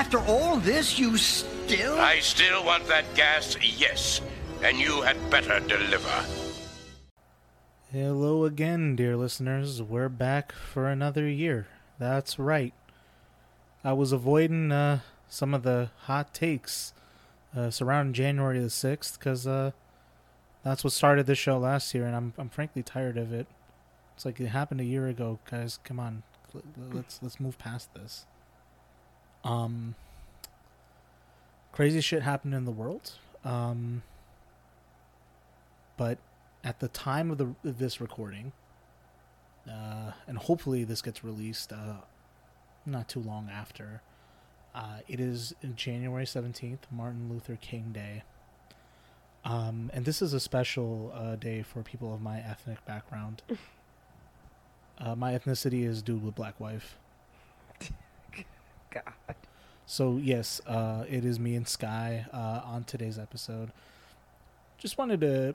After all this, you still. I still want that gas, yes. And you had better deliver. Hello again, dear listeners. We're back for another year. That's right. I was avoiding uh, some of the hot takes uh, surrounding January the 6th because uh, that's what started this show last year, and I'm, I'm frankly tired of it. It's like it happened a year ago, guys. Come on, let's let's move past this. Um, crazy shit happened in the world. Um, but at the time of the of this recording, uh, and hopefully this gets released uh, not too long after. Uh, it is January seventeenth, Martin Luther King Day. Um, and this is a special uh, day for people of my ethnic background. Uh, my ethnicity is dude with black wife. God. So yes, uh, it is me and Sky uh, on today's episode. Just wanted to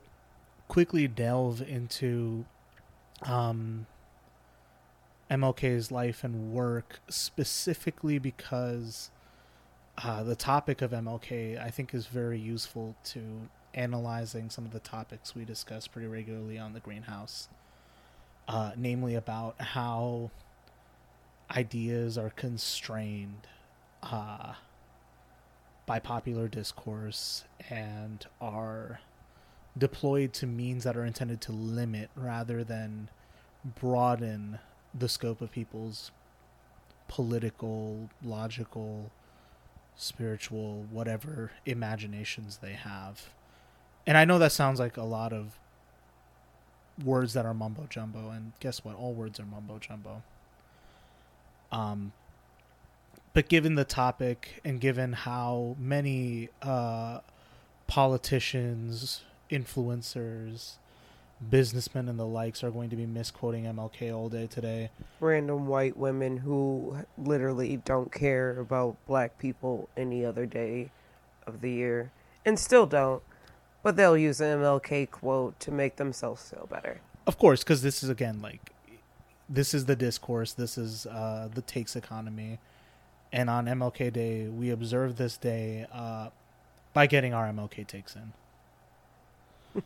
quickly delve into um, MLK's life and work, specifically because uh, the topic of MLK I think is very useful to analyzing some of the topics we discuss pretty regularly on the Greenhouse uh, namely about how ideas are constrained uh, by popular discourse and are deployed to means that are intended to limit rather than broaden the scope of people's political, logical, spiritual, whatever imaginations they have. And I know that sounds like a lot of words that are mumbo jumbo, and guess what? All words are mumbo jumbo. Um, but given the topic and given how many uh, politicians, influencers, businessmen, and the likes are going to be misquoting MLK all day today, Random white women who literally don't care about black people any other day of the year and still don't, but they'll use an MLK quote to make themselves feel better. of course, because this is again like this is the discourse, this is uh, the takes economy, and on MLK Day we observe this day uh, by getting our MLK takes in.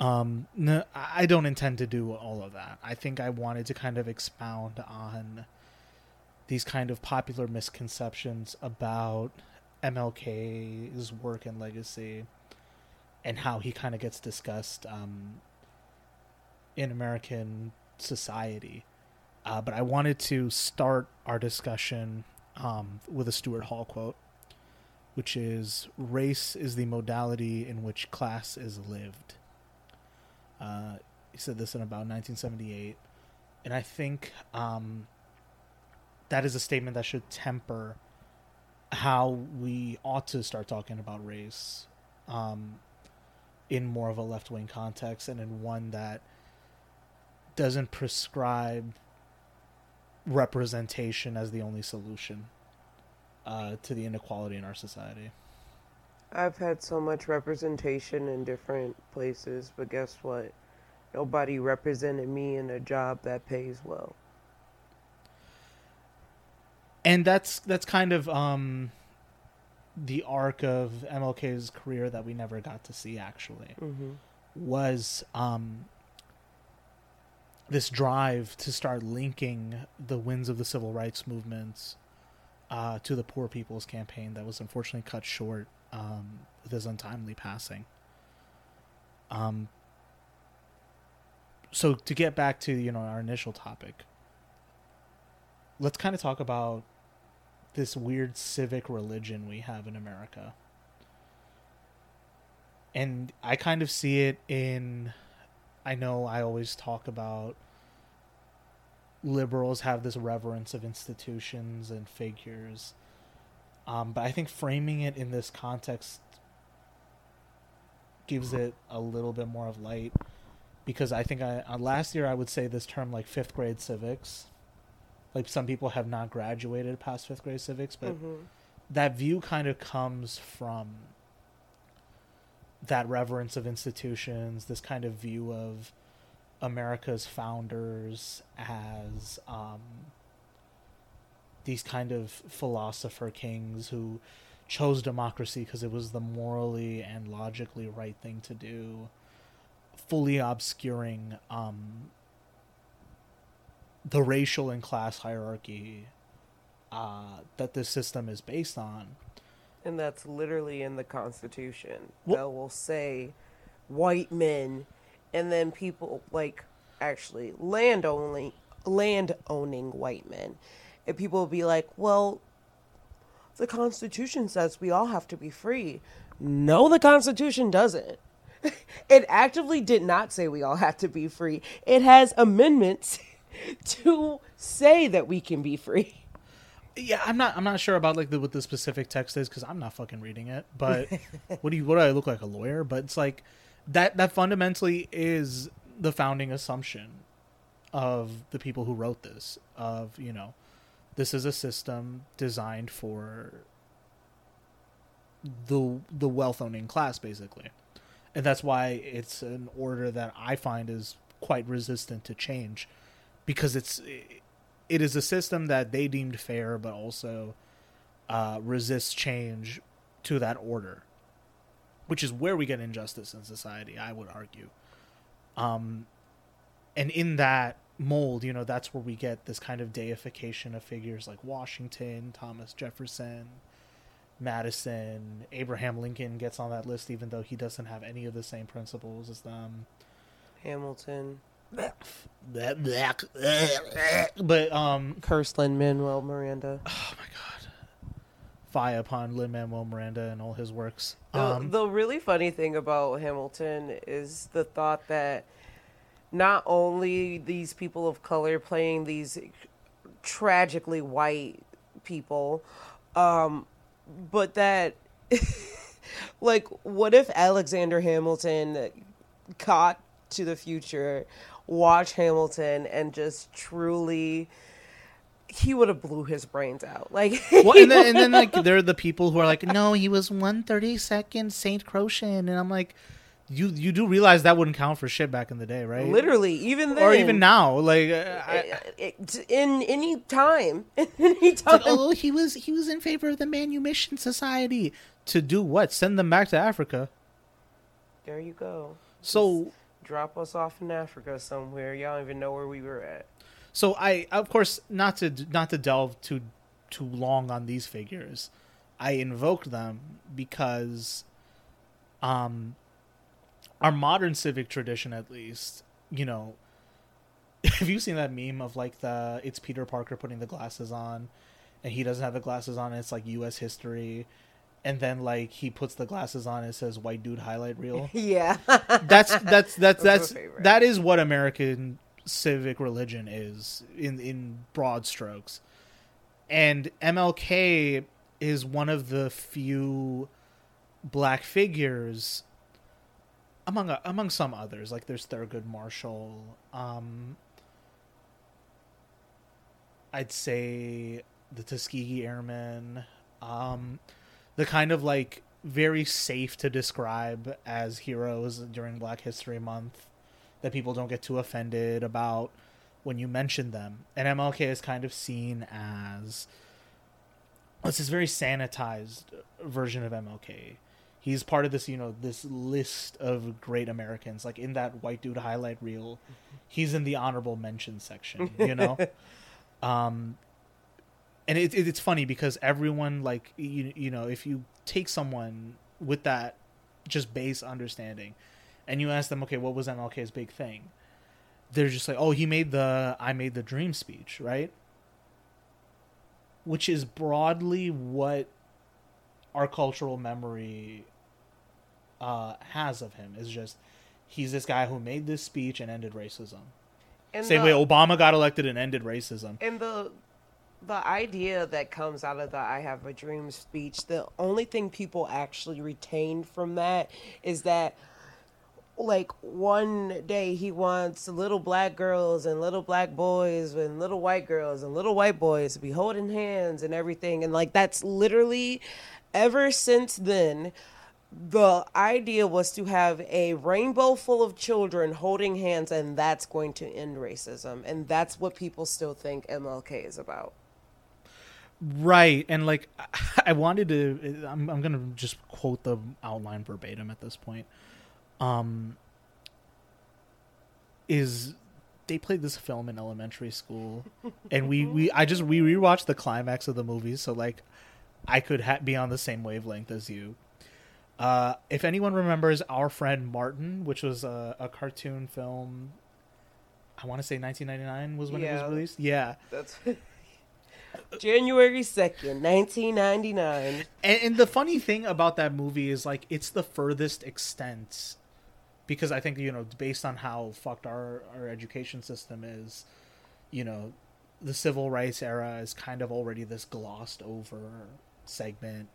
um, no, I don't intend to do all of that. I think I wanted to kind of expound on these kind of popular misconceptions about MLK's work and legacy, and how he kind of gets discussed um, in American society. Uh, but I wanted to start our discussion um, with a Stuart Hall quote, which is Race is the modality in which class is lived. Uh, he said this in about 1978. And I think um, that is a statement that should temper how we ought to start talking about race um, in more of a left wing context and in one that doesn't prescribe representation as the only solution uh, to the inequality in our society. I've had so much representation in different places, but guess what? Nobody represented me in a job that pays well. And that's that's kind of um, the arc of MLK's career that we never got to see. Actually, Mm-hmm. was um, this drive to start linking the wins of the civil rights movements uh, to the Poor People's Campaign that was unfortunately cut short um, with his untimely passing. Um, so to get back to you know our initial topic, let's kind of talk about this weird civic religion we have in America. And I kind of see it in I know I always talk about liberals have this reverence of institutions and figures. Um, but I think framing it in this context gives it a little bit more of light because I think I uh, last year I would say this term like fifth grade civics. Like some people have not graduated past fifth grade civics, but Mm-hmm. that view kind of comes from that reverence of institutions, this kind of view of America's founders as um, these kind of philosopher kings who chose democracy because it was the morally and logically right thing to do, fully obscuring um, the racial and class hierarchy uh, that this system is based on. And that's literally in the Constitution. Wha- That will say white men, and then people like actually land only land owning white men, and people will be like, "Well, the Constitution says we all have to be free." No, the Constitution doesn't. It actively did not say we all have to be free. It has amendments to say that we can be free. Yeah, I'm not. I'm not sure about like the, what the specific text is because I'm not fucking reading it. But what do you? What do I look like a lawyer? But it's like that. That fundamentally is the founding assumption of the people who wrote this. Of you know, this is a system designed for the the wealth owning class, basically, and that's why it's an order that I find is quite resistant to change because it's it is a system that they deemed fair, but also uh, resists change to that order, which is where we get injustice in society. I would argue, um, and in that mold, you know, that's where we get this kind of deification of figures like Washington, Thomas Jefferson, Madison, Abraham Lincoln gets on that list, even though he doesn't have any of the same principles as them. Hamilton, But um, Kirstland, Manuel Miranda. oh my god, fie upon Lin Manuel Miranda and all his works. The, Um, the really funny thing about Hamilton is the thought that not only these people of color playing these tragically white people, um, but that, like, what if Alexander Hamilton caught to the future, watched Hamilton, and just truly. He would have blew his brains out. Like, well, and then, and then like there are the people who are like, no, he was one thirty second Saint Crucian, and I'm like, you you do realize that wouldn't count for shit back in the day, right? literally, even then, or even now, like, uh, I, it, in any time, in any time. like, oh, he was he was in favor of the Manumission Society to do what? Send them back to Africa. There you go. So Drop us off in Africa somewhere. Y'all don't even know where we were at. So I, of course, not to not to delve too too long on these figures, I invoked them because, um, our modern civic tradition, at least, you know, have you seen that meme of like the it's Peter Parker putting the glasses on, and he doesn't have the glasses on, and it's like U.S. history, and then like he puts the glasses on, and says "white dude highlight reel." Yeah. that's that's that's that's that is what American civic religion is in in broad strokes. And MLK is one of the few black figures among among some others like there's Thurgood Marshall um I'd say the Tuskegee Airmen um the kind of like very safe to describe as heroes during Black History Month that people don't get too offended about when you mention them. And MLK is kind of seen as it's this very sanitized version of MLK. He's part of this, you know, this list of great Americans. Like in that white dude highlight reel, he's in the honorable mention section, you know? um and it, it, it's funny because everyone like you, you know if you take someone with that just base understanding and you ask them okay what was mlk's big thing? They're just like oh he made the i made the dream speech right? Which is broadly what our cultural memory uh, has of him. Is just he's this guy who made this speech and ended racism. And same the, way obama got elected and ended racism. And the the idea that comes out of the I have a dream speech, the only thing people actually retained from that is that like one day he wants little black girls and little black boys and little white girls and little white boys to be holding hands and everything and like that's literally ever since then the idea was to have a rainbow full of children holding hands and that's going to end racism and that's what people still think MLK is about. Right, and like I wanted to, I'm I'm gonna just quote the outline verbatim at this point. Um, is they played this film in elementary school, and we we I just we rewatched the climax of the movie, so like I could ha- be on the same wavelength as you. Uh, if anyone remembers our friend Martin, which was a, a cartoon film, I want to say 1999 was when it was released. Yeah, That's January 2nd, 1999. And, and the funny thing about that movie is like it's the furthest extent because I think you know based on how fucked our our education system is, you know, the civil rights era is kind of already this glossed over segment.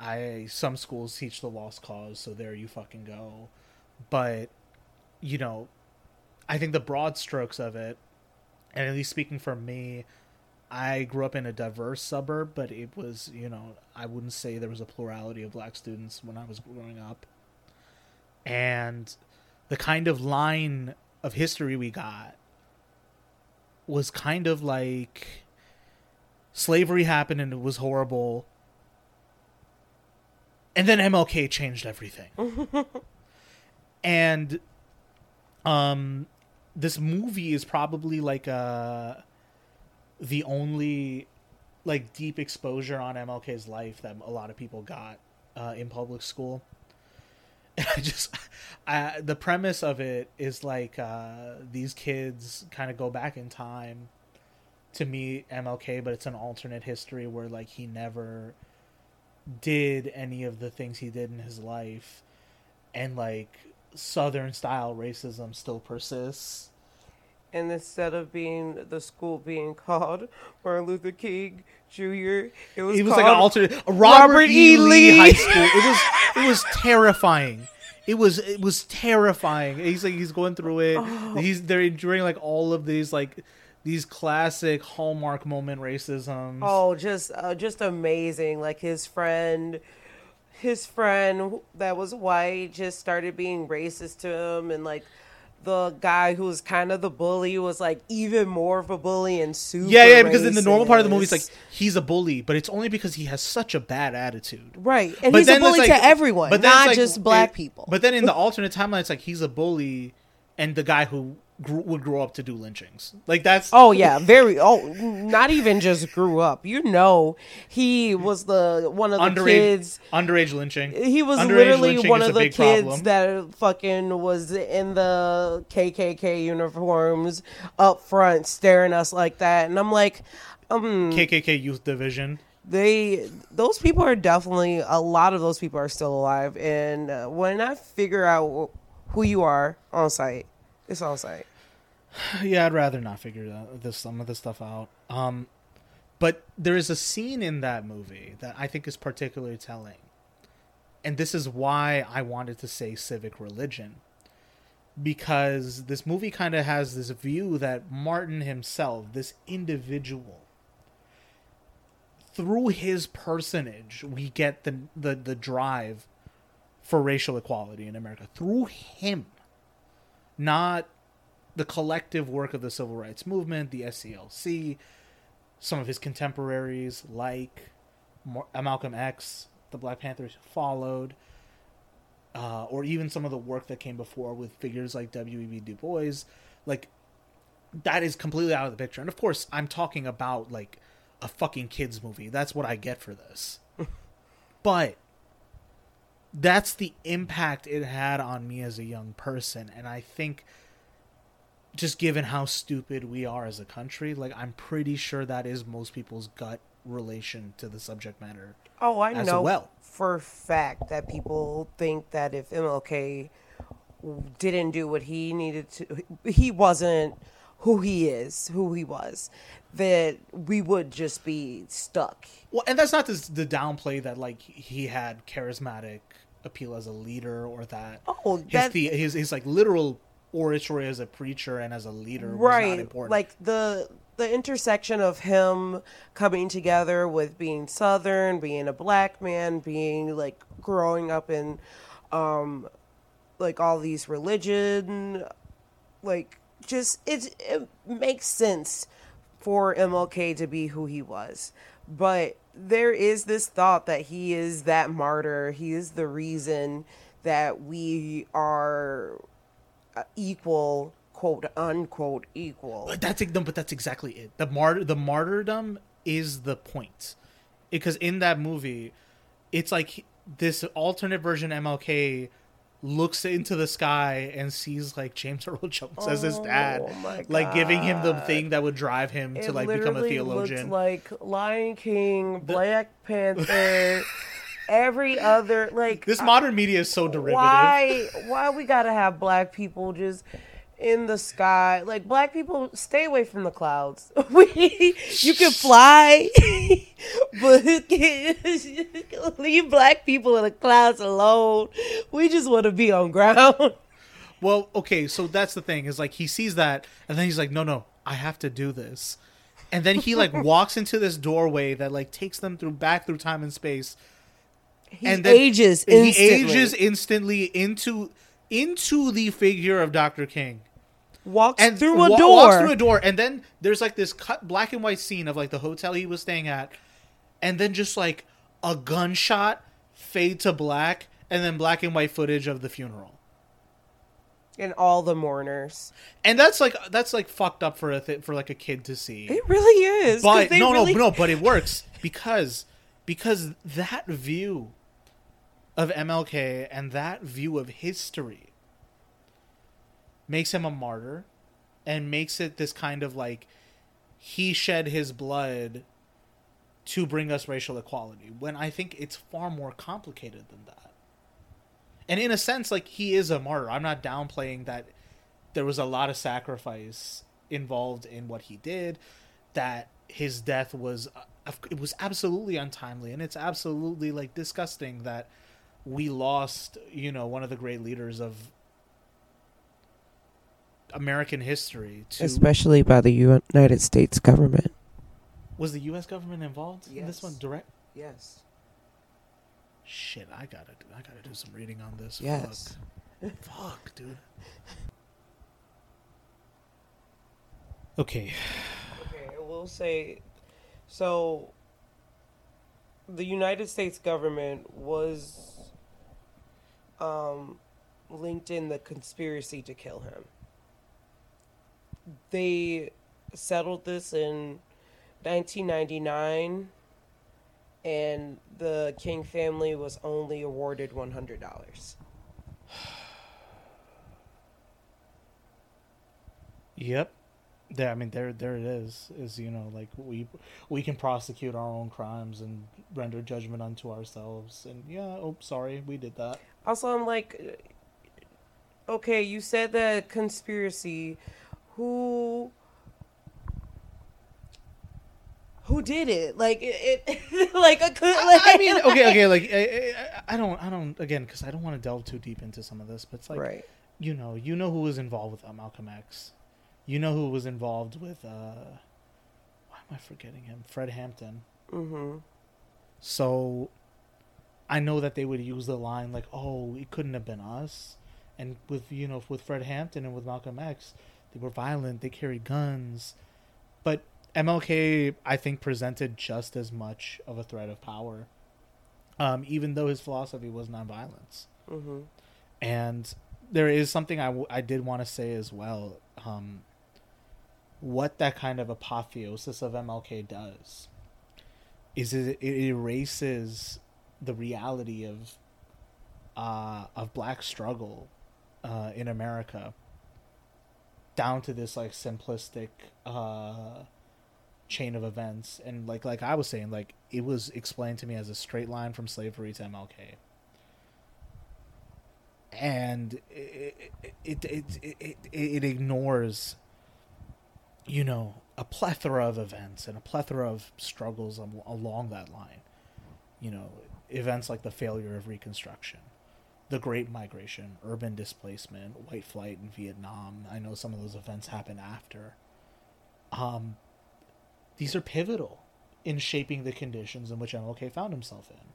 I some schools teach the lost cause, so there you fucking go. But you know, I think the broad strokes of it, and at least speaking for me, I grew up in a diverse suburb, but it was, you know, I wouldn't say there was a plurality of black students when I was growing up. And the kind of line of history we got was kind of like slavery happened and it was horrible. And then MLK changed everything. and um this movie is probably like a the only like deep exposure on MLK's life that a lot of people got uh, in public school. And I just, I, the premise of it is like uh, these kids kind of go back in time to meet MLK, but it's an alternate history where like he never did any of the things he did in his life, and like Southern style racism still persists. And instead of being the school being called Martin Luther King Jr., it was it was called like an alternate Robert, Robert E. Lee, Lee. High School. It was it was terrifying. It was it was terrifying. He's like he's going through it. Oh. He's they're enduring like all of these like these classic hallmark moment racisms. Oh, just uh, just amazing! Like his friend, his friend that was white just started being racist to him, and like the guy who was kind of the bully was like even more of a bully and super. yeah, yeah. Because in the normal part of the movie, it's like he's a bully, but it's only because he has such a bad attitude. right, and But he's a bully like- to everyone, but not like- just black it- people. But then in the alternate timeline, it's like he's a bully, and the guy who grew, would grow up to do lynchings. Like that's Oh yeah, very. Oh, not even just grew up. You know, he was the one of the underage kids. underage lynching. He was Underage literally one of the kids problem. that fucking was in the KKK uniforms up front, staring us like that, and I'm like, um, KKK Youth Division. they those people are definitely a lot of those people are still alive, and uh, when I figure out who you are on site, it's on site. Yeah, I'd rather not figure that, this some of this stuff out. Um, but there is a scene in that movie that I think is particularly telling, and this is why I wanted to say civic religion, because this movie kind of has this view that Martin himself, this individual, through his personage, we get the the the drive for racial equality in America through him, not the collective work of the civil rights movement, the SCLC, some of his contemporaries like Malcolm X, the Black Panthers followed, uh, or even some of the work that came before with figures like W.E.B. Du Bois, like that is completely out of the picture. And of course, I'm talking about like a fucking kids movie. That's what I get for this. but that's the impact it had on me as a young person, and I think just given how stupid we are as a country, like I'm pretty sure that is most people's gut relation to the subject matter. Oh, I as know well. for a fact that people think that if MLK didn't do what he needed to, he wasn't who he is, who he was, that we would just be stuck. Well, and that's not the downplay that like he had charismatic appeal as a leader or that Oh, his that- the, his his like literal oratory as a preacher and as a leader was not right. like the the intersection of him coming together with being southern being a black man being like growing up in um like all these religion like just it, it makes sense for MLK to be who he was. But there is this thought that he is that martyr. He is the reason that we are uh, equal, quote unquote, equal. But that's no, but that's exactly it. The martyr, the martyrdom is the point, because in that movie, it's like this alternate version MLK looks into the sky and sees like James Earl Jones as his oh dad, Oh my like giving him the thing that would drive him to like become a theologian. Like Lion King, Black Panther, every other like. this modern media is so derivative. why? Why we gotta have black people just in the sky? Like black people, stay away from the clouds. We, you can fly, but leave black people in the clouds alone. We just want to be on ground. Well, okay, so that's the thing is like he sees that and then he's like, no, no, I have to do this, and then he like walks into this doorway that like takes them through back through time and space. He and then ages He instantly. ages instantly into into the figure of Doctor King. Walks and through a wa- door. Walks through a door, and then there's like this cut black and white scene of like the hotel he was staying at, and then just like a gunshot fade to black, and then black and white footage of the funeral. and all the mourners. And that's like that's like fucked up for a th- for like a kid to see. It really is. but they no, really- no, no. But it works because because that view of MLK and that view of history makes him a martyr and makes it this kind of like he shed his blood to bring us racial equality when I think it's far more complicated than that. And in a sense, like he is a martyr. I'm not downplaying that there was a lot of sacrifice involved in what he did that his death was uh, it was absolutely untimely and it's absolutely like disgusting that we lost you know one of the great leaders of american history to especially by the United States government. was the us government involved in this one direct Yes. shit i gotta do i gotta do some reading on this Yes. fuck, fuck dude okay Okay, I will say so the United States government was um, linked in the conspiracy to kill him. They settled this in 1999 and the King family was only awarded $100. Yep. There, I mean, there, there it is. Is you know, like we, we can prosecute our own crimes and render judgment unto ourselves. And yeah, oh, sorry, we did that. Also, I'm like, okay, you said that conspiracy. Who? Who did it? Like it, it like a co- like, I mean, okay, okay, like I, I, I don't, I don't, again, because I don't want to delve too deep into some of this, but it's like, right. you know, you know who was involved with uh, Malcolm X, you know who was involved with, uh, why am I forgetting him? Fred Hampton. Mm-hmm. So I know that they would use the line like, "Oh, it couldn't have been us." And with you know, with Fred Hampton and with Malcolm X, they were violent. They carried guns, but MLK, I think, presented just as much of a threat of power, um, even though his philosophy was nonviolence. Mm-hmm. And there is something I, w- I did want to say as well. Um, what that kind of apotheosis of MLK does is it, it erases the reality of uh, of black struggle uh, in America down to this like simplistic uh, chain of events. And like like I was saying like it was explained to me as a straight line from slavery to MLK and it it it it, it, it ignores you know a plethora of events and a plethora of struggles along that line. You know events like the failure of reconstruction the great migration urban displacement white flight in vietnam. I know some of those events happen after. Um these are pivotal in shaping the conditions in which mlk found himself in.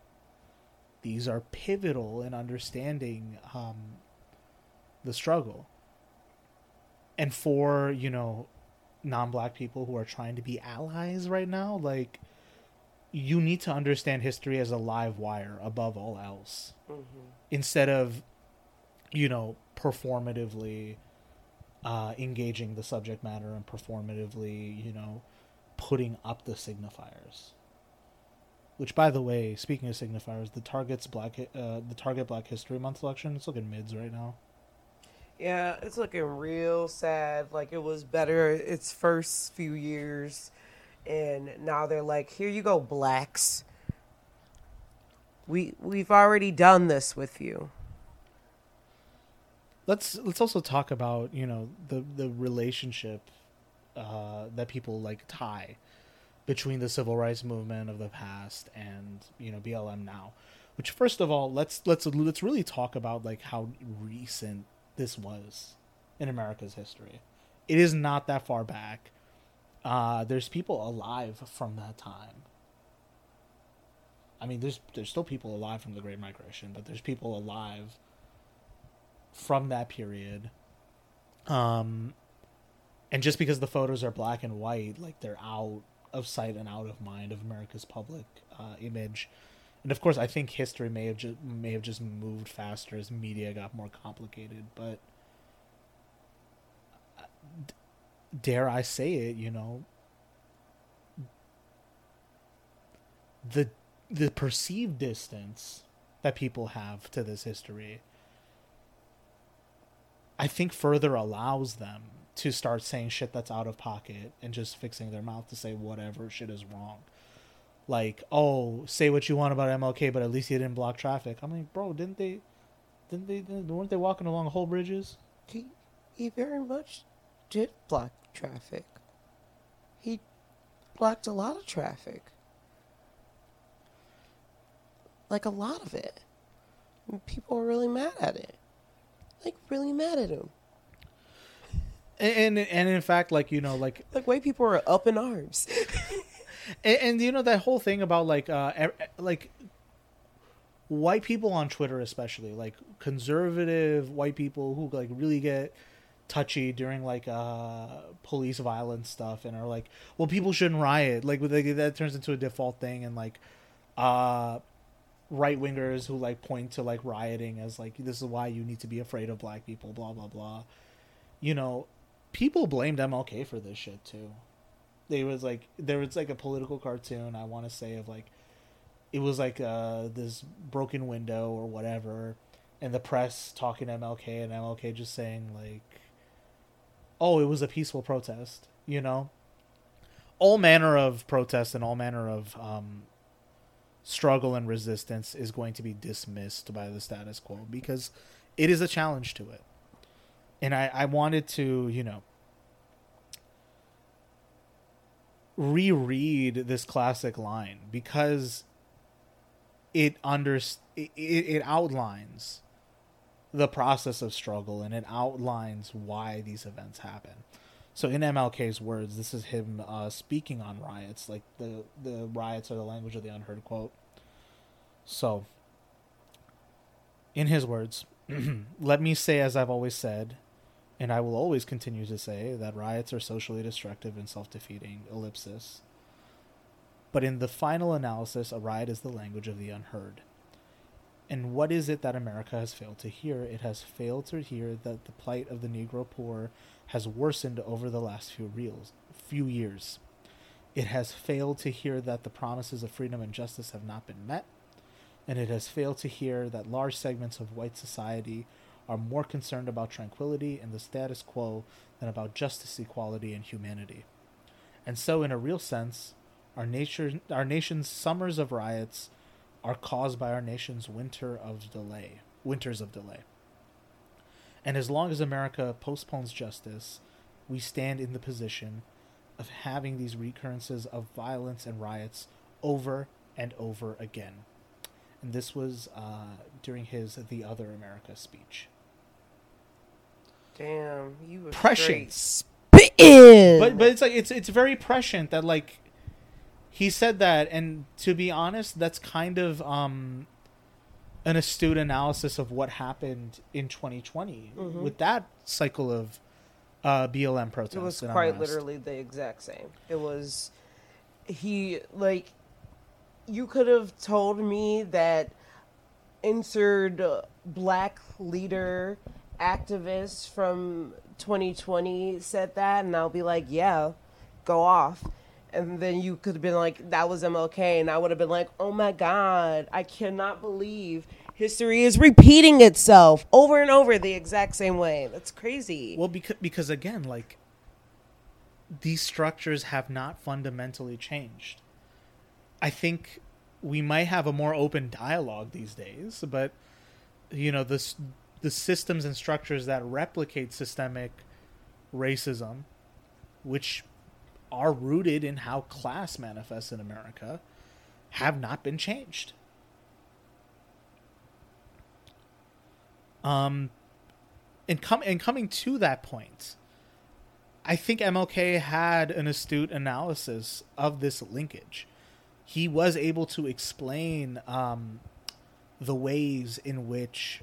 These are pivotal in understanding um, the struggle. And for, you know, non black people who are trying to be allies right now, like, you need to understand history as a live wire above all else. Instead of you know performatively uh, engaging the subject matter and performatively you know putting up the signifiers. Which by the way speaking of signifiers the target's black uh, the target black history month selection it's looking mids right now. Yeah, it's looking real sad. Like it was better its first few years, and now they're like, "Here you go, blacks. We we've already done this with you." let's let's also talk about you know the the relationship uh, that people like tie between the civil rights movement of the past and you know BLM now. Which first of all, let's let's let's really talk about like how recent this was in America's history. It is not that far back. Uh, there's people alive from that time. I mean, there's there's still people alive from the Great Migration, but there's people alive from that period. Um, and just because the photos are black and white, like they're out of sight and out of mind of America's public uh, image. And of course, I think history may have ju- may have just moved faster as media got more complicated. But uh, dare I say it, you know, the the perceived distance that people have to this history I think further allows them to start saying shit that's out of pocket and just fixing their mouth to say whatever shit is wrong. Like, oh, say what you want about MLK, but at least he didn't block traffic. I'm like, bro, didn't they? Didn't they? Weren't they walking along whole bridges? He he very much did block traffic. He blocked a lot of traffic. Like a lot of it. And People were really mad at it. Like really mad at him. And, and and in fact, like you know, like Like white people are up in arms. and, and you know that whole thing about like uh like white people on Twitter especially like conservative white people who like really get touchy during like uh police violence stuff and are like well people shouldn't riot. Like that turns into a default thing and like uh right wingers who like point to like rioting as like this is why you need to be afraid of black people blah blah blah. You know people blamed MLK for this shit too. They was like there was like a political cartoon I want to say of like it was like uh this broken window or whatever and the press talking MLK and MLK just saying like oh it was a peaceful protest you know? All manner of protest and all manner of um struggle and resistance is going to be dismissed by the status quo because it is a challenge to it. And I, I wanted to you know reread this classic line because it under it, it outlines the process of struggle and it outlines why these events happen. So in MLK's words, this is him uh, speaking on riots, like the the riots are the language of the unheard quote. So in his words, let me say as I've always said, and I will always continue to say that riots are socially destructive and self-defeating. Ellipsis. But in the final analysis, a riot is the language of the unheard. And what is it that America has failed to hear? It has failed to hear that the plight of the Negro poor has worsened over the last few reels, few years. It has failed to hear that the promises of freedom and justice have not been met, and it has failed to hear that large segments of white society are more concerned about tranquility and the status quo than about justice, equality, and humanity. And so, in a real sense, our our nation's summers of riots are caused by our nation's winter of delay, winters of delay. And as long as America postpones justice, we stand in the position of having these recurrences of violence and riots over and over again. And this was uh, during his The Other America speech. Damn, you were Prescient. straight spitting. But but it's like it's it's very prescient that like he said that, and to be honest, that's kind of um an astute analysis of what happened in 2020 with that cycle of uh, BLM protests. It was quite literally the exact same. It was he like you could have told me that insert black leader activist from 2020 said that, and I'll be like, yeah, go off. And then you could have been like, that was MLK, and I would have been like, oh my god, I cannot believe history is repeating itself over and over the exact same way. That's crazy. Well, because because again, like these structures have not fundamentally changed. I think we might have a more open dialogue these days, but you know, the the systems and structures that replicate systemic racism, which are rooted in how class manifests in America, have not been changed. Um, and come and coming to that point, I think MLK had an astute analysis of this linkage. He was able to explain um, the ways in which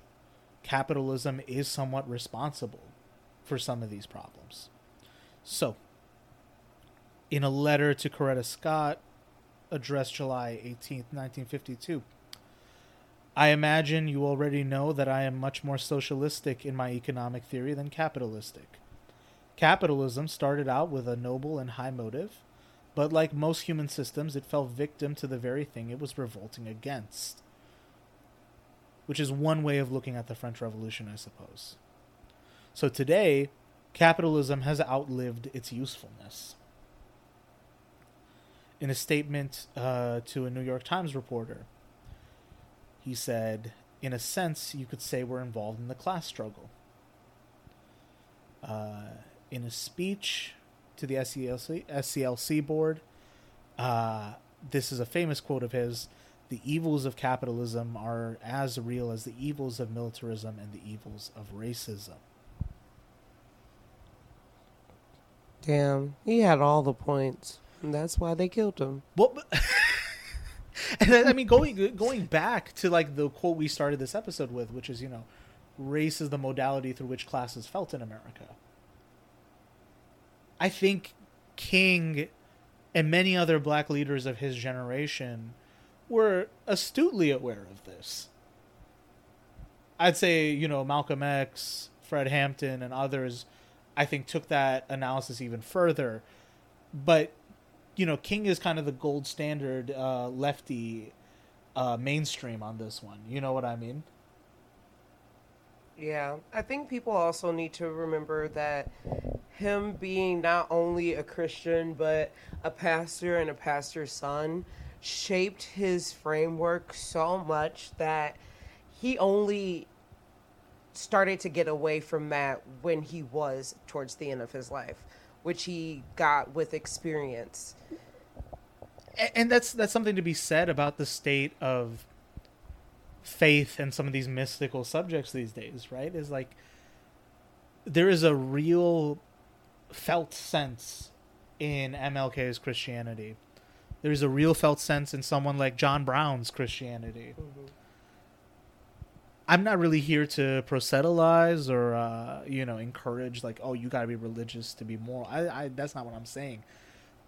capitalism is somewhat responsible for some of these problems. So, in a letter to Coretta Scott, addressed July 18th, 1952, I imagine you already know that I am much more socialistic in my economic theory than capitalistic. Capitalism started out with a noble and high motive, but like most human systems, it fell victim to the very thing it was revolting against. Which is one way of looking at the French Revolution, I suppose. So today, capitalism has outlived its usefulness. In a statement uh, to a New York Times reporter, he said, in a sense, you could say we're involved in the class struggle. Uh, in a speech to the SCLC, SCLC board, uh, this is a famous quote of his The evils of capitalism are as real as the evils of militarism and the evils of racism. Damn, he had all the points. And that's why they killed him. Well, and then, I mean, going going back to like the quote we started this episode with, which is you know, race is the modality through which class is felt in America. I think King and many other black leaders of his generation were astutely aware of this. I'd say, you know, Malcolm X, Fred Hampton, and others, I think, took that analysis even further. But you know, King is kind of the gold standard uh, lefty uh, mainstream on this one. You know what I mean? Yeah, I think people also need to remember that him being not only a Christian but a pastor and a pastor's son shaped his framework so much that he only started to get away from that when he was towards the end of his life which he got with experience. And that's that's something to be said about the state of faith and some of these mystical subjects these days, right? Is like there is a real felt sense in MLK's Christianity. There's a real felt sense in someone like John Brown's Christianity. Mm-hmm. I'm not really here to proselytize or uh, you know encourage like oh you got to be religious to be moral. I, I that's not what I'm saying,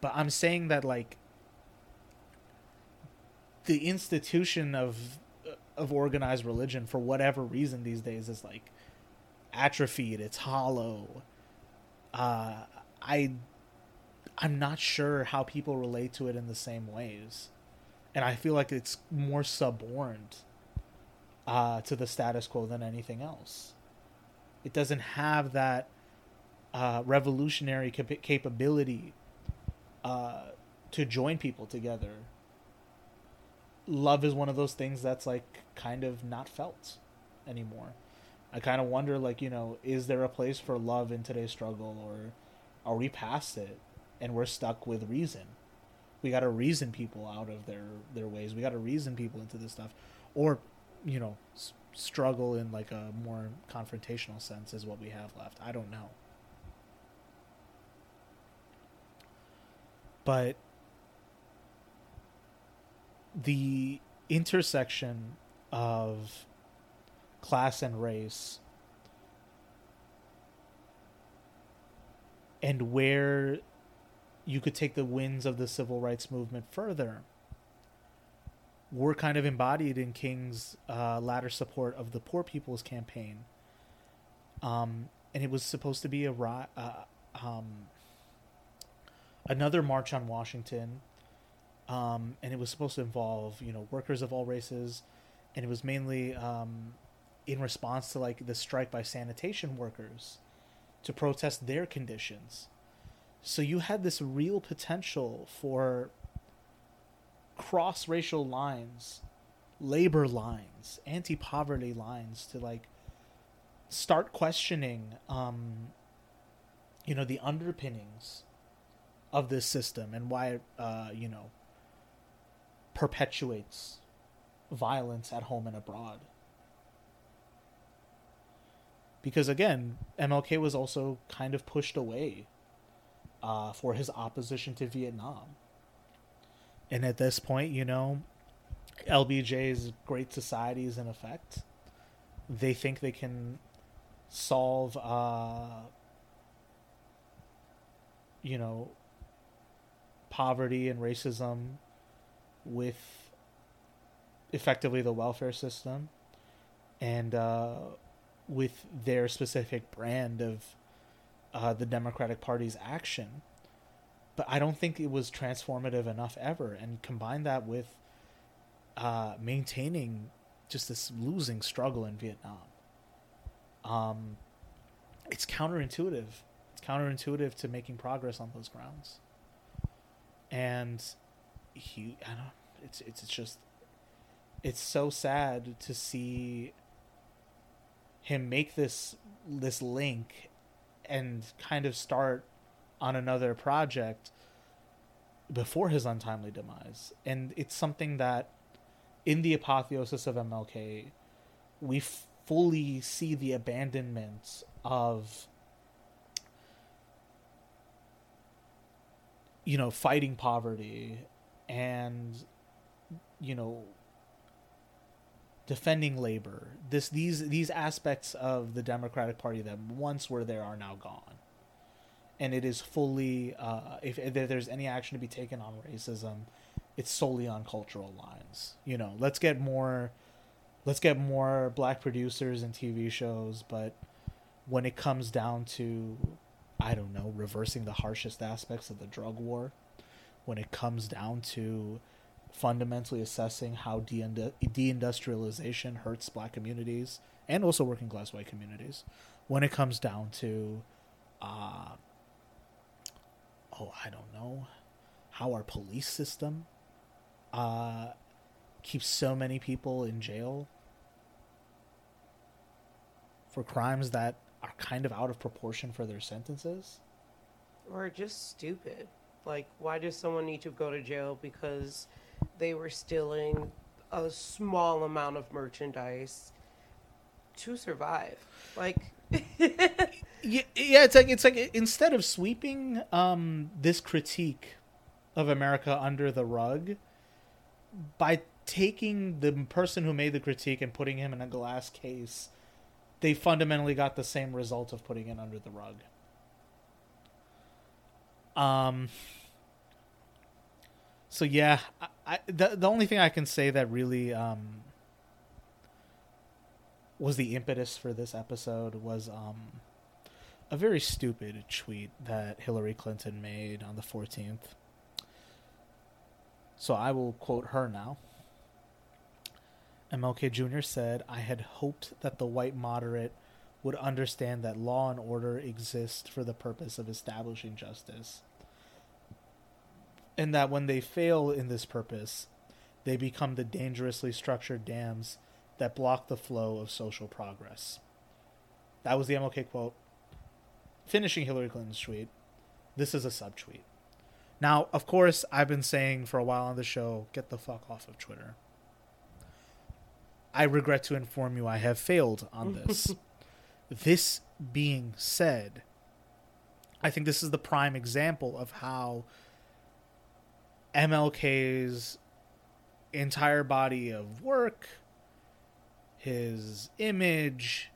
but I'm saying that like the institution of of organized religion for whatever reason these days is like atrophied. It's hollow. Uh, I I'm not sure how people relate to it in the same ways, and I feel like it's more suborned uh, to the status quo than anything else. It doesn't have that uh, revolutionary cap- capability uh, to join people together. Love is one of those things that's like kind of not felt anymore. I kind of wonder, like, you know, is there a place for love in today's struggle, or are we past it and we're stuck with reason? We got to reason people out of their their ways. We got to reason people into this stuff, or you know s- struggle in like a more confrontational sense is what we have left. I don't know. But the intersection of class and race and where you could take the winds of the civil rights movement further were kind of embodied in King's uh, latter support of the Poor People's Campaign. Um, and it was supposed to be a uh, um, another march on Washington, um, and it was supposed to involve you know workers of all races, and it was mainly um, in response to like the strike by sanitation workers to protest their conditions. So you had this real potential for cross racial lines, labor lines, anti poverty lines to like start questioning um you know the underpinnings of this system and why uh you know perpetuates violence at home and abroad. Because again MLK was also kind of pushed away uh, for his opposition to Vietnam and at this point you know LBJ's Great Society is in effect. They think they can solve uh you know poverty and racism with effectively the welfare system and uh with their specific brand of uh the Democratic Party's action but I don't think it was transformative enough ever and combine that with uh maintaining just this losing struggle in Vietnam um, it's counterintuitive. It's counterintuitive to making progress on those grounds. And he, I don't. It's it's it's just, it's so sad to see him make this this link, and kind of start on another project before his untimely demise. And it's something that, in the apotheosis of MLK, we fully see the abandonment of you know fighting poverty and you know defending labor this these these aspects of the democratic party that once were there are now gone and it is fully uh, if, if there's any action to be taken on racism it's solely on cultural lines you know? Let's get more let's get more black producers and TV shows, but when it comes down to I don't know, reversing the harshest aspects of the drug war, when it comes down to fundamentally assessing how deindustrialization hurts black communities and also working class white communities, when it comes down to uh oh, I don't know, how our police system uh keeps so many people in jail for crimes that are kind of out of proportion for their sentences? Or just stupid. Like why does someone need to go to jail because they were stealing a small amount of merchandise to survive? Like yeah, yeah it's like it's like instead of sweeping um this critique of america under the rug by taking the person who made the critique and putting him in a glass case, they fundamentally got the same result of putting it under the rug. Um. So yeah, I, I the the only thing I can say that really um was the impetus for this episode was um a very stupid tweet that Hillary Clinton made on the 14th. So I will quote her now. MLK Jr. said, I had hoped that the white moderate would understand that law and order exist for the purpose of establishing justice. And that when they fail in this purpose, they become the dangerously structured dams that block the flow of social progress. That was the MLK quote. Finishing Hillary Clinton's tweet. This is a subtweet. Now, of course, I've been saying for a while on the show get the fuck off of Twitter. I regret to inform you I have failed on this. this being said, I think this is the prime example of how MLK's entire body of work, his image,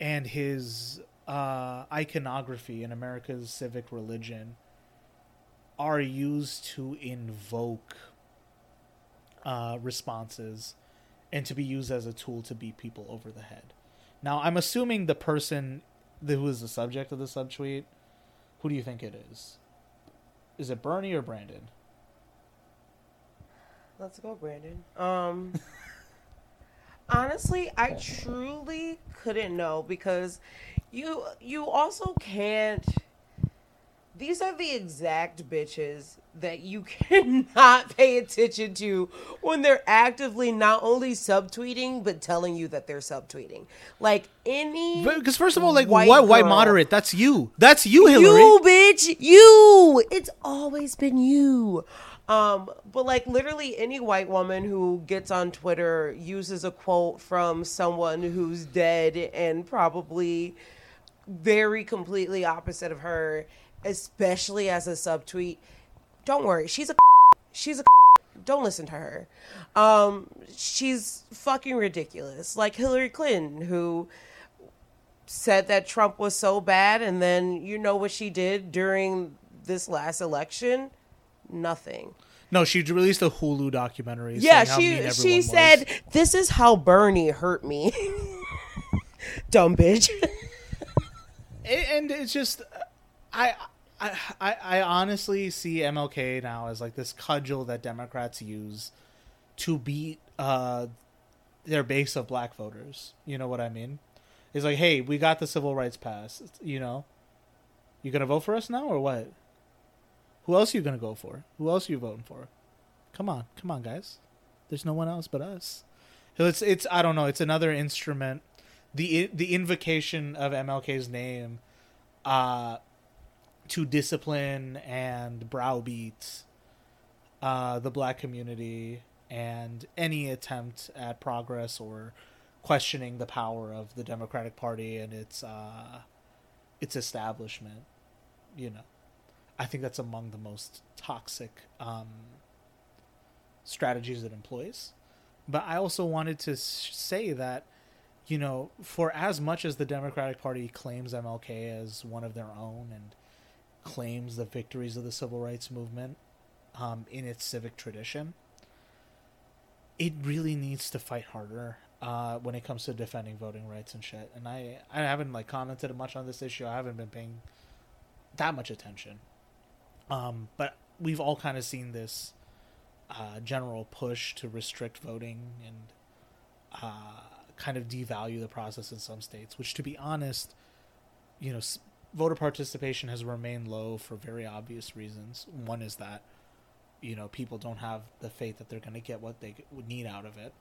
and his uh, iconography in America's civic religion are used to invoke uh, responses and to be used as a tool to beat people over the head. Now, I'm assuming the person who is the subject of the subtweet, who do you think it is? Is it Bernie or Brandon? Let's go, Brandon. Um, honestly, I truly couldn't know because you you also can't. These are the exact bitches that you cannot pay attention to when they're actively not only subtweeting but telling you that they're subtweeting. Like any Because first of all, like white white moderate, that's you. That's you, Hillary. you, bitch, you. It's always been you. Um, but like literally any white woman who gets on Twitter uses a quote from someone who's dead and probably very completely opposite of her, especially as a subtweet. Don't worry, she's a she's a don't listen to her. Um, she's fucking ridiculous. Like Hillary Clinton, who said that Trump was so bad, and then you know what she did during this last election? Nothing. No, she released a Hulu documentary. Yeah, she she was. said, "This is how Bernie hurt me." Dumb bitch. And it's just I, I I I honestly see MLK now as like this cudgel that Democrats use to beat uh their base of black voters. You know what I mean? It's like, hey, we got the civil rights passed. You know, you gonna vote for us now or what? Who else you gonna go for? Who else are you voting for? Come on, come on, guys. There's no one else but us. It's it's I don't know. It's another instrument. The the invocation of MLK's name, uh, to discipline and browbeat, uh, the black community and any attempt at progress or questioning the power of the Democratic Party and its uh, its establishment. You know, I think that's among the most toxic um, strategies it employs. But I also wanted to say that, you know, for as much as the Democratic Party claims MLK as one of their own and claims the victories of the civil rights movement um, in its civic tradition, it really needs to fight harder uh, when it comes to defending voting rights and shit. And I, I haven't like commented much on this issue. I haven't been paying that much attention. Um, but we've all kind of seen this uh, general push to restrict voting and uh, kind of devalue the process in some states. Which, to be honest, you know, s- voter participation has remained low for very obvious reasons. One is that you know people don't have the faith that they're going to get what they would need out of it.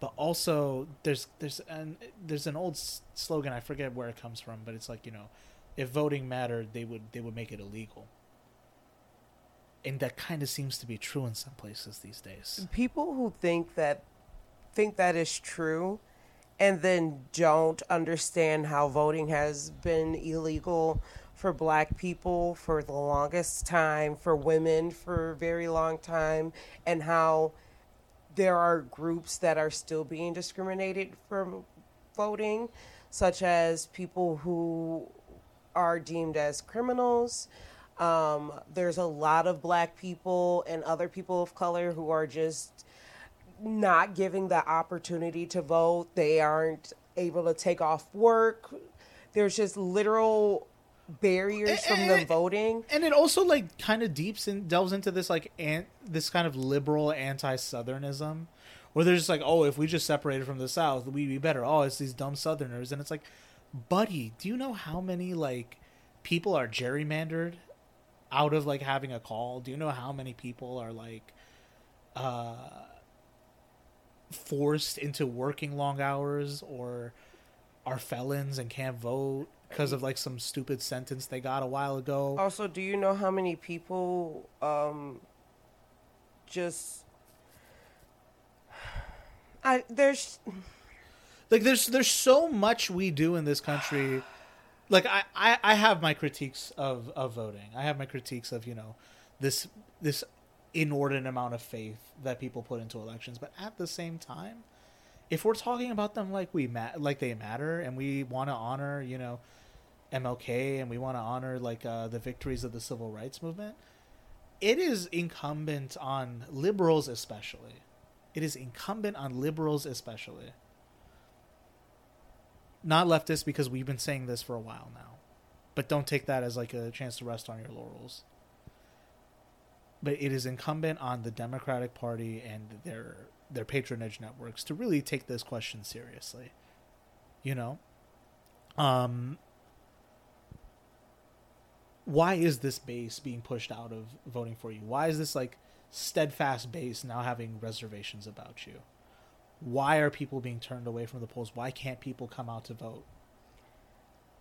But also, there's there's an there's an old s- slogan I forget where it comes from, but it's like you know, if voting mattered, they would they would make it illegal. And that kind of seems to be true in some places these days. People who think that think that is true and then don't understand how voting has been illegal for black people for the longest time, for women for a very long time, and how there are groups that are still being discriminated from voting, such as people who are deemed as criminals. Um, there's a lot of black people and other people of color who are just not giving the opportunity to vote. They aren't able to take off work. There's just literal barriers from Eh, them voting. And it also like kind of deeps and delves into this like an- this kind of liberal anti-southernism where they're just like, "Oh, if we just separated from the south, we'd be better." Oh, it's these dumb southerners and it's like, "Buddy, do you know how many like people are gerrymandered out of like having a call? Do you know how many people are like uh forced into working long hours or are felons and can't vote because of like some stupid sentence they got a while ago. Also, do you know how many people um just I there's Like there's there's so much we do in this country. Like I, I, I have my critiques of, of voting. I have my critiques of, you know, this this inordinate amount of faith that people put into elections. But at the same time, if we're talking about them like we ma- like they matter and we want to honor, you know, MLK and we want to honor like uh, the victories of the civil rights movement, it is incumbent on liberals especially it is incumbent on liberals especially not leftist because we've been saying this for a while now but don't take that as like a chance to rest on your laurels but it is incumbent on the democratic party and their their patronage networks to really take this question seriously you know um why is this base being pushed out of voting for you? Why is this like steadfast base now having reservations about you? Why are people being turned away from the polls? Why can't people come out to vote?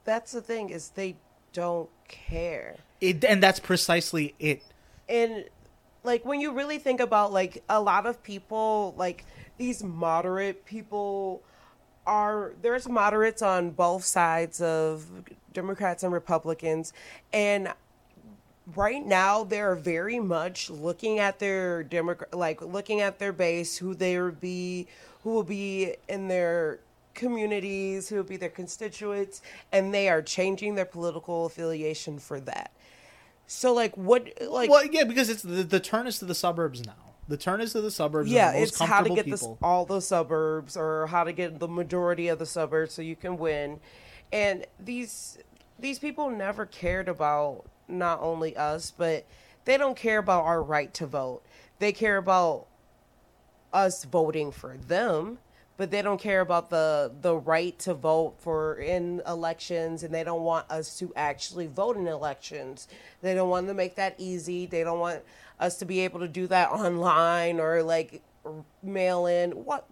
That's the thing is they don't care. It and that's precisely it. And like when you really think about like a lot of people like these moderate people are there's moderates on both sides of Democrats and Republicans and right now they're very much looking at their democrat like looking at their base who they will be who will be in their communities who will be their constituents and they are changing their political affiliation for that so like what like well, yeah, because it's the, the turn is to the suburbs now. The turn is to the suburbs. yeah the most it's how to get this all the suburbs or how to get the majority of the suburbs so you can win and these these people never cared about not only us but they don't care about our right to vote. They care about us voting for them but they don't care about the the right to vote for in elections and they don't want us to actually vote in elections. They don't want to make that easy. They don't want us to be able to do that online or like mail in. What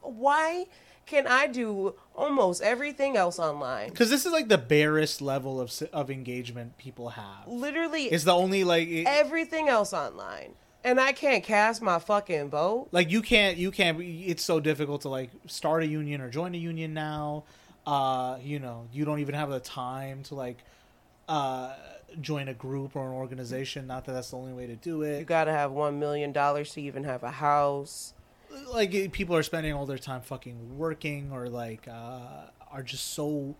why can i do almost everything else online? Because this is like the barest level of of engagement people have. literally It's the only like it- everything else online. And i can't cast my fucking vote. Like you can't you can't it's so difficult to like start a union or join a union now. Uh you know you don't even have the time to like uh join a group or an organization. Not that that's the only way to do it. you it gotta have one million dollars to even have a house like people are spending all their time fucking working or like uh are just so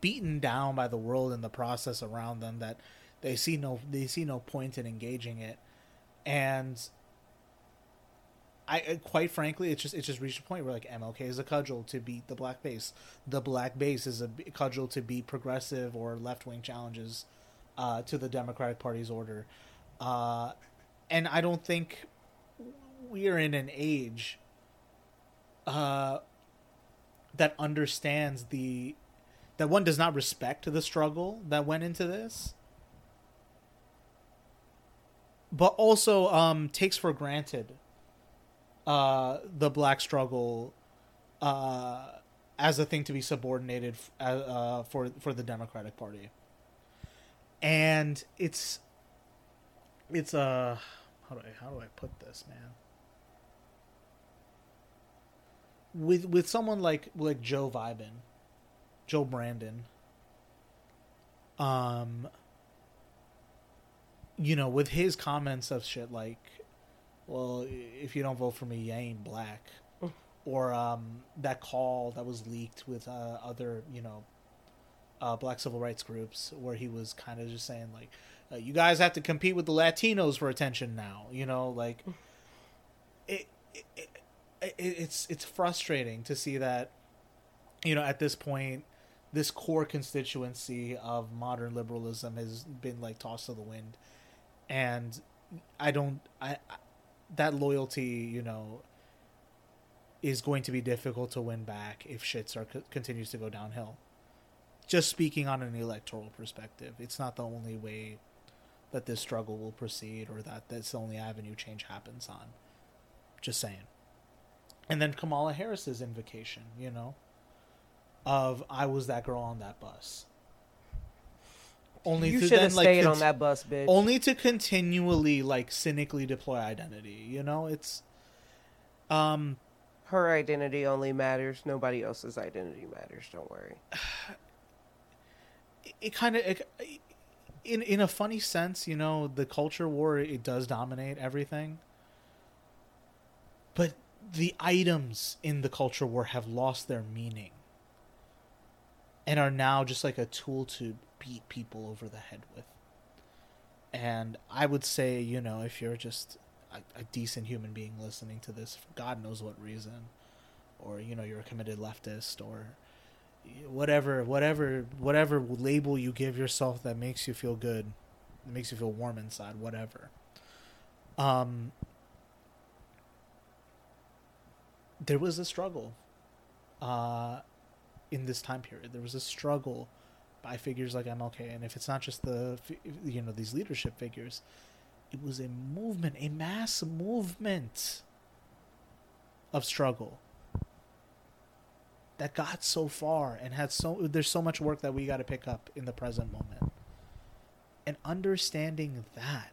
beaten down by the world and the process around them that they see no they see no point in engaging it and I I- quite frankly, it's just it's just reached a point where like MLK is a cudgel to beat the black base. The black base is a cudgel to beat progressive or left wing challenges uh, to the Democratic Party's order, uh, and I don't think we are in an age uh, that understands the that one does not respect the struggle that went into this but also um, takes for granted uh, the black struggle uh, as a thing to be subordinated uh, uh, for for the Democratic Party, and it's it's uh how do I how do I put this man with with someone like like Joe Vibin, Joe Brandon, um you know, with his comments of shit like, well, if you don't vote for me, you ain't black. or um, that call that was leaked with uh, other, you know, uh, black civil rights groups where he was kind of just saying, like, uh, you guys have to compete with the Latinos for attention now. You know, like, it, it, it, it it's it's frustrating to see that, you know, at this point, this core constituency of modern liberalism has been like tossed to the wind and I don't I, I that loyalty, you know, is going to be difficult to win back if shit continues to go downhill. Just speaking on an electoral perspective, it's not the only way that this struggle will proceed or that that's the only avenue change happens on. Just saying. And then Kamala Harris's invocation, you know, of I was that girl on that bus. Only you to should then, have like, stayed cont- on that bus bitch. only to continually like cynically deploy identity you know? It's um her identity only matters. Nobody else's identity matters. Don't worry. It, it kind of in in a funny sense you know the culture war it does dominate everything the items in the culture war have lost their meaning and are now just like a tool to beat people over the head with And I would say, you know, if you're just a, a decent human being listening to this, for God knows what reason, or you know, you're a committed leftist, or whatever, whatever, whatever label you give yourself that makes you feel good, that makes you feel warm inside, whatever. Um, there was a struggle, uh, in this time period. There was a struggle by figures like MLK, and if it's not just the you know these leadership figures, it was a movement, a mass movement of struggle that got so far and had so there's so much work that we got to pick up in the present moment. And understanding that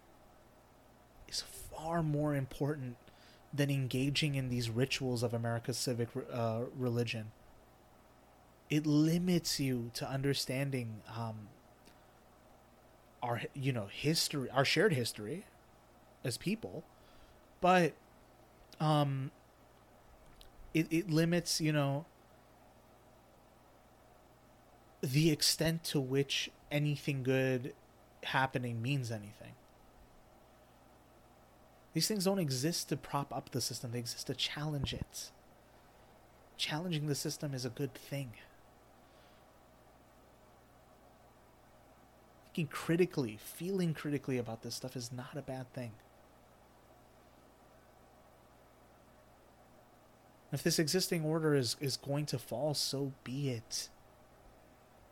is far more important than engaging in these rituals of America's civic uh, religion. It limits you to understanding um, our you know history our shared history as people. But um it, it limits you know the extent to which anything good happening means anything these things don't exist to prop up the system they exist to challenge it challenging the system is a good thing thinking critically, feeling critically about this stuff is not a bad thing. If this existing order is, is going to fall, so be it.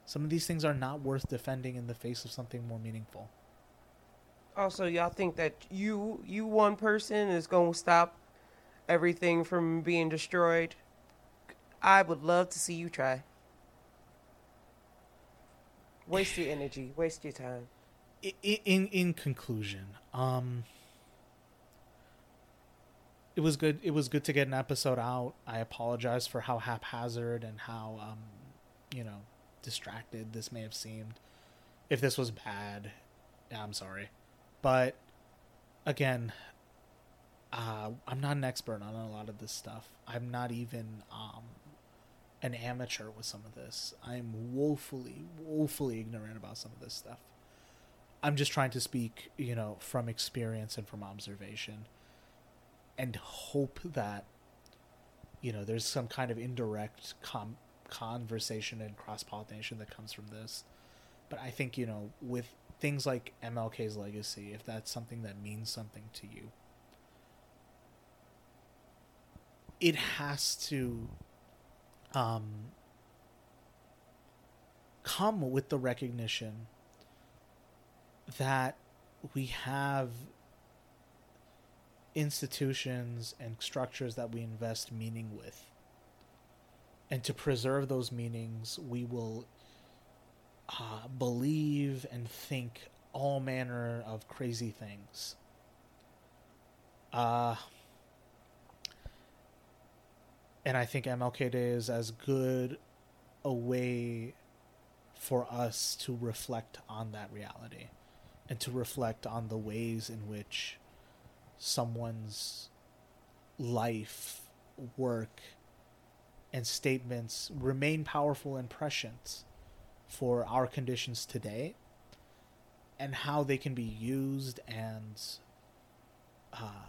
Some of these things are not worth defending in the face of something more meaningful. Also, y'all think that you you one person is going to stop everything from being destroyed? I would love to see you try. Waste your energy. Waste your time. In in, in conclusion, um, it was good. It was good to get an episode out. I apologize for how haphazard and how um, you know, distracted this may have seemed. If this was bad, I'm sorry, but again, uh, I'm not an expert on a lot of this stuff. I'm not even um, an amateur with some of this. I'm woefully, woefully ignorant about some of this stuff. I'm just trying to speak, you know, from experience and from observation and hope that, you know, there's some kind of indirect com- conversation and cross pollination that comes from this. But I think, you know, with things like MLK's legacy, if that's something that means something to you, it has to um, come with the recognition that we have institutions and structures that we invest meaning with. And to preserve those meanings, we will uh, believe and think all manner of crazy things. Uh, and I think MLK Day is as good a way for us to reflect on that reality and to reflect on the ways in which someone's life, work, and statements remain powerful and prescient for our conditions today and how they can be used and uh,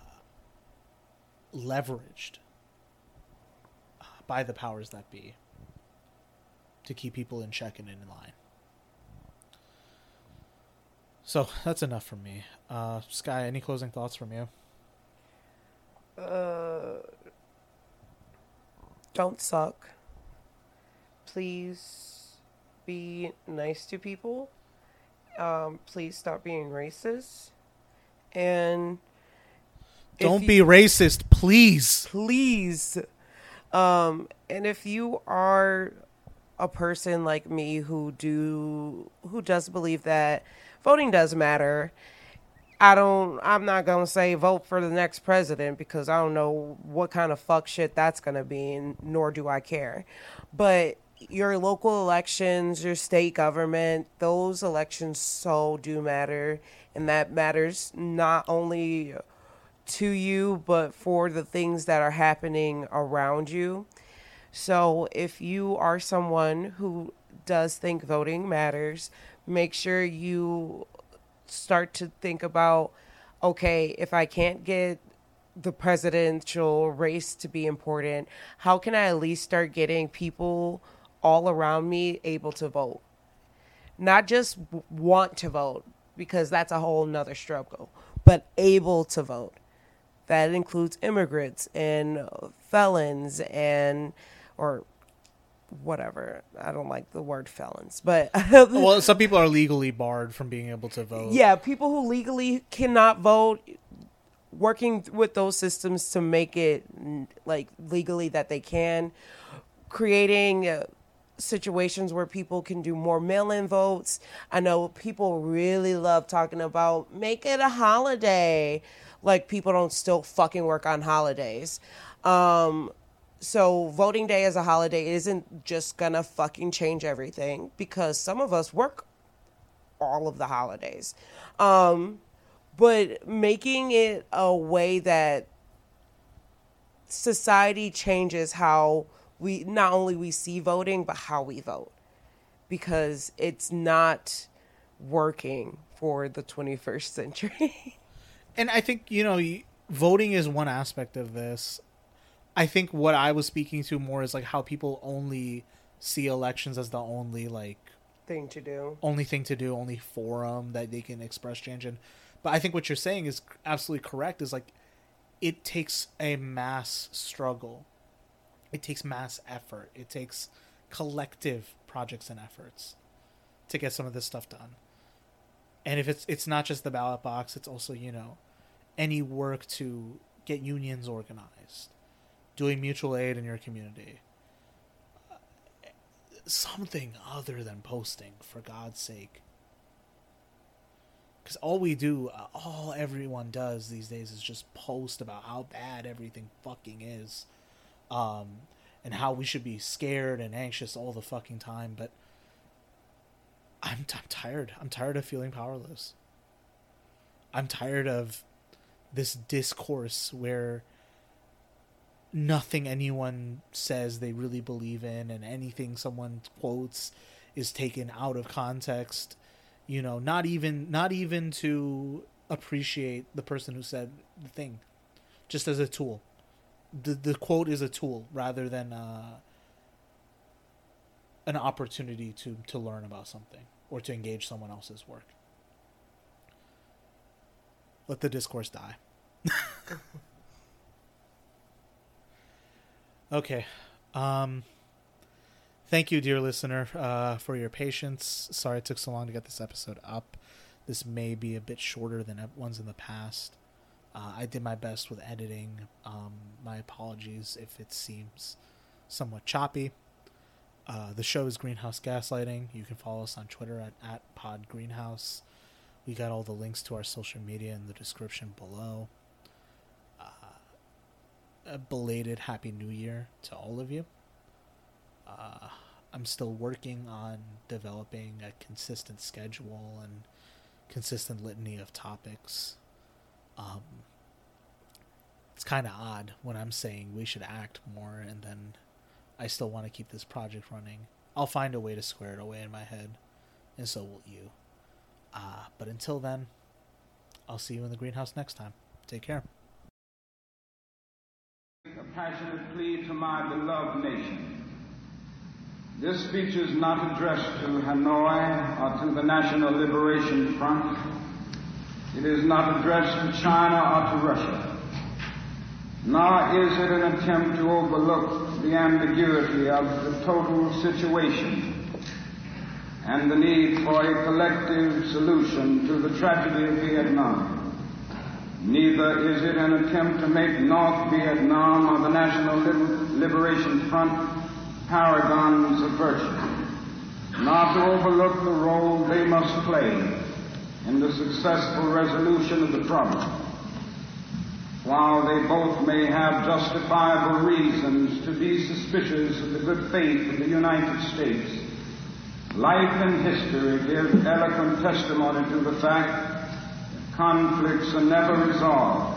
leveraged by the powers that be to keep people in check and in line. So that's enough from me. Uh, Sky, any closing thoughts from you? Uh, don't suck. Please be nice to people. Um, please stop being racist. And don't you, be racist, please. Please um, and if you are a person like me who do who does believe that voting does matter, I don't I'm not going to say vote for the next president because I don't know what kind of fuck shit that's going to be and nor do I care. But your local elections, your state government, those elections so do matter and that matters not only to you, but for the things that are happening around you. So if you are someone who does think voting matters, make sure you start to think about okay, if I can't get the presidential race to be important, how can I at least start getting people all around me able to vote? Not just want to vote, because that's a whole nother struggle, but able to vote. That includes immigrants and felons and, or whatever. I don't like the word felons, but well, some people are legally barred from being able to vote. Yeah, people who legally cannot vote, working with those systems to make it like legally that they can, creating uh, situations where people can do more mail-in votes. I know people really love talking about make it a holiday, like people don't still fucking work on holidays. Um, so voting day as a holiday isn't just gonna fucking change everything because some of us work all of the holidays. Um, but making it a way that society changes how we not only we see voting but how we vote because it's not working for the 21st century. and I think, you know, voting is one aspect of this. I think what I was speaking to more is like how people only see elections as the only like thing to do, only thing to do, only forum that they can express change in. But I think what you're saying is absolutely correct. Is like it takes a mass struggle, it takes mass effort, it takes collective projects and efforts to get some of this stuff done. And if it's it's not just the ballot box, it's also you know any work to get unions organized doing mutual aid in your community. Something other than posting, for God's sake. Because all we do, uh, all everyone does these days is just post about how bad everything fucking is. Um, and how we should be scared and anxious all the fucking time. But I'm, I'm tired. I'm tired of feeling powerless. I'm tired of this discourse where nothing anyone says they really believe in and anything someone quotes is taken out of context you know not even not even to appreciate the person who said the thing just as a tool the the quote is a tool rather than uh, an opportunity to to learn about something or to engage someone else's work let the discourse die Okay. Um, thank you, dear listener, uh, for your patience. Sorry it took so long to get this episode up. This may be a bit shorter than ones in the past. Uh, I did my best with editing. Um, my apologies if it seems somewhat choppy. Uh, the show is Greenhouse Gaslighting. You can follow us on Twitter at, at PodGreenhouse. We got all the links to our social media in the description below a belated Happy New Year to all of you. Uh, I'm still working on developing a consistent schedule and consistent litany of topics. Um, it's kind of odd when I'm saying we should act more and then I still want to keep this project running. I'll find a way to square it away in my head, and so will you. Uh, but until then, I'll see you in the greenhouse next time. Take care A passionate plea to my beloved nation. This speech is not addressed to Hanoi or to the National Liberation Front. It is not addressed to China or to Russia. Nor is it an attempt to overlook the ambiguity of the total situation and the need for a collective solution to the tragedy of Vietnam. Neither is it an attempt to make North Vietnam or the National Liberation Front paragons of virtue, not to overlook the role they must play in the successful resolution of the problem. While they both may have justifiable reasons to be suspicious of the good faith of the United States, life and history give eloquent testimony to the fact that Conflicts are never resolved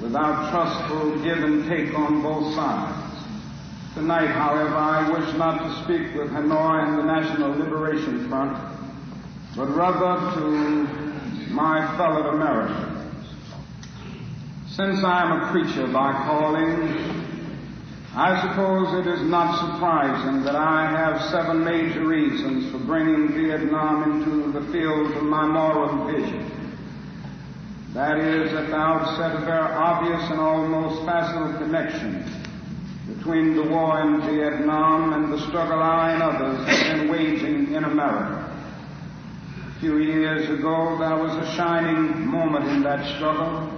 without trustful give and take on both sides. Tonight, however, I wish not to speak with Hanoi and the National Liberation Front, but rather to my fellow Americans. Since I am a preacher by calling, I suppose it is not surprising that I have seven major reasons for bringing Vietnam into the field of my moral vision. That is, at the outset, a very obvious and almost facile connection between the war in Vietnam and the struggle I and others have been waging in America. Few years ago, there was a shining moment in that struggle.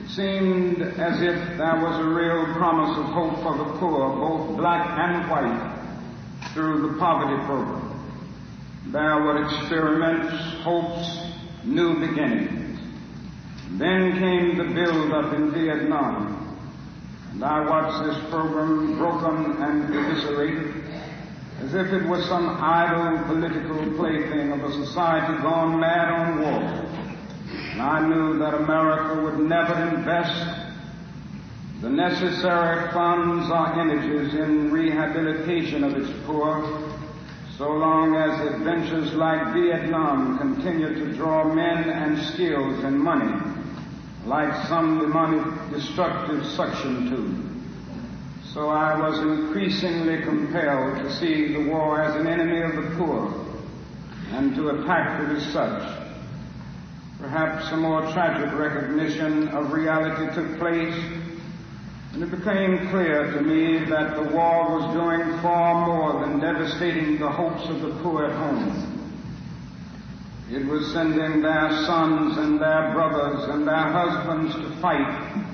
It seemed as if there was a real promise of hope for the poor, both black and white, through the poverty program. There were experiments, hopes, new beginnings. Then came the build-up in Vietnam. And I watched this program broken and eviscerated as if it were some idle political plaything of a society gone mad on war. And I knew that America would never invest the necessary funds or energies in rehabilitation of its poor so long as adventures like Vietnam continue to draw men and skills and money like some demonic destructive suction tube. So I was increasingly compelled to see the war as an enemy of the poor and to attack it as such. Perhaps a more tragic recognition of reality took place, and it became clear to me that the war was doing far more than devastating the hopes of the poor at home. It was sending their sons and their brothers and their husbands to fight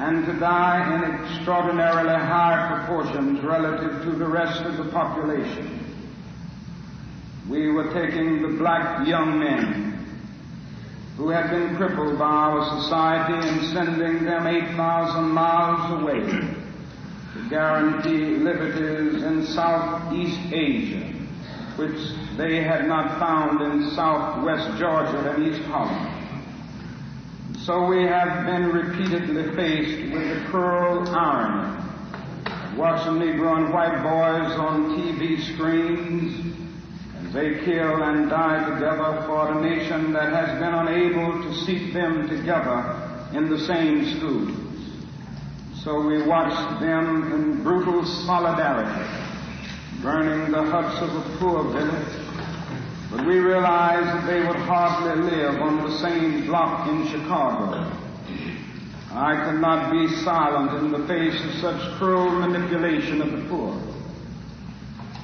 and to die in extraordinarily high proportions relative to the rest of the population. We were taking the black young men who had been crippled by our society and sending them 8,000 miles away to guarantee liberties in Southeast Asia which they had not found in southwest Georgia and East Harlem. So we have been repeatedly faced with the cruel irony watching Negro and white boys on TV screens as they kill and die together for a nation that has been unable to seat them together in the same schools. So we watch them in brutal solidarity burning the huts of a poor village. But we realized that they would hardly live on the same block in Chicago. I could not be silent in the face of such cruel manipulation of the poor.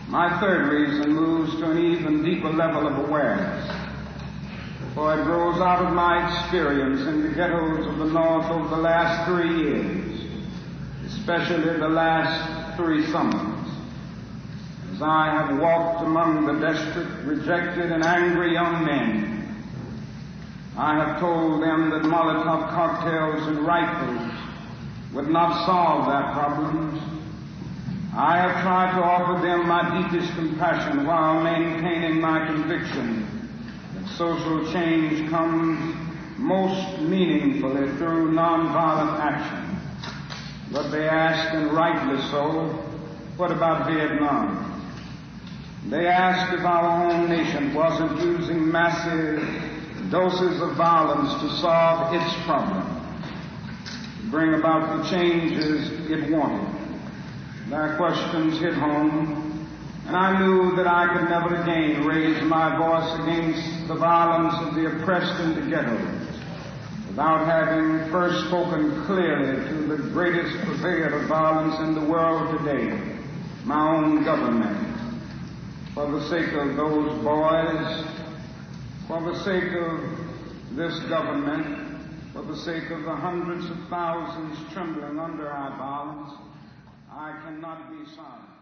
My third reason moves to an even deeper level of awareness, for it grows out of my experience in the ghettos of the North over the last three years, especially the last three summers. As I have walked among the desperate, rejected, and angry young men, I have told them that Molotov cocktails and rifles would not solve their problems. I have tried to offer them my deepest compassion while maintaining my conviction that social change comes most meaningfully through nonviolent action. But they ask, and rightly so, what about Vietnam? They asked if our own nation wasn't using massive doses of violence to solve its problem, to bring about the changes it wanted. Their questions hit home, and I knew that I could never again raise my voice against the violence of the oppressed and the ghettos without having first spoken clearly to the greatest purveyor of violence in the world today, my own government for the sake of those boys, for the sake of this government, for the sake of the hundreds of thousands trembling under our violence, I cannot be silent.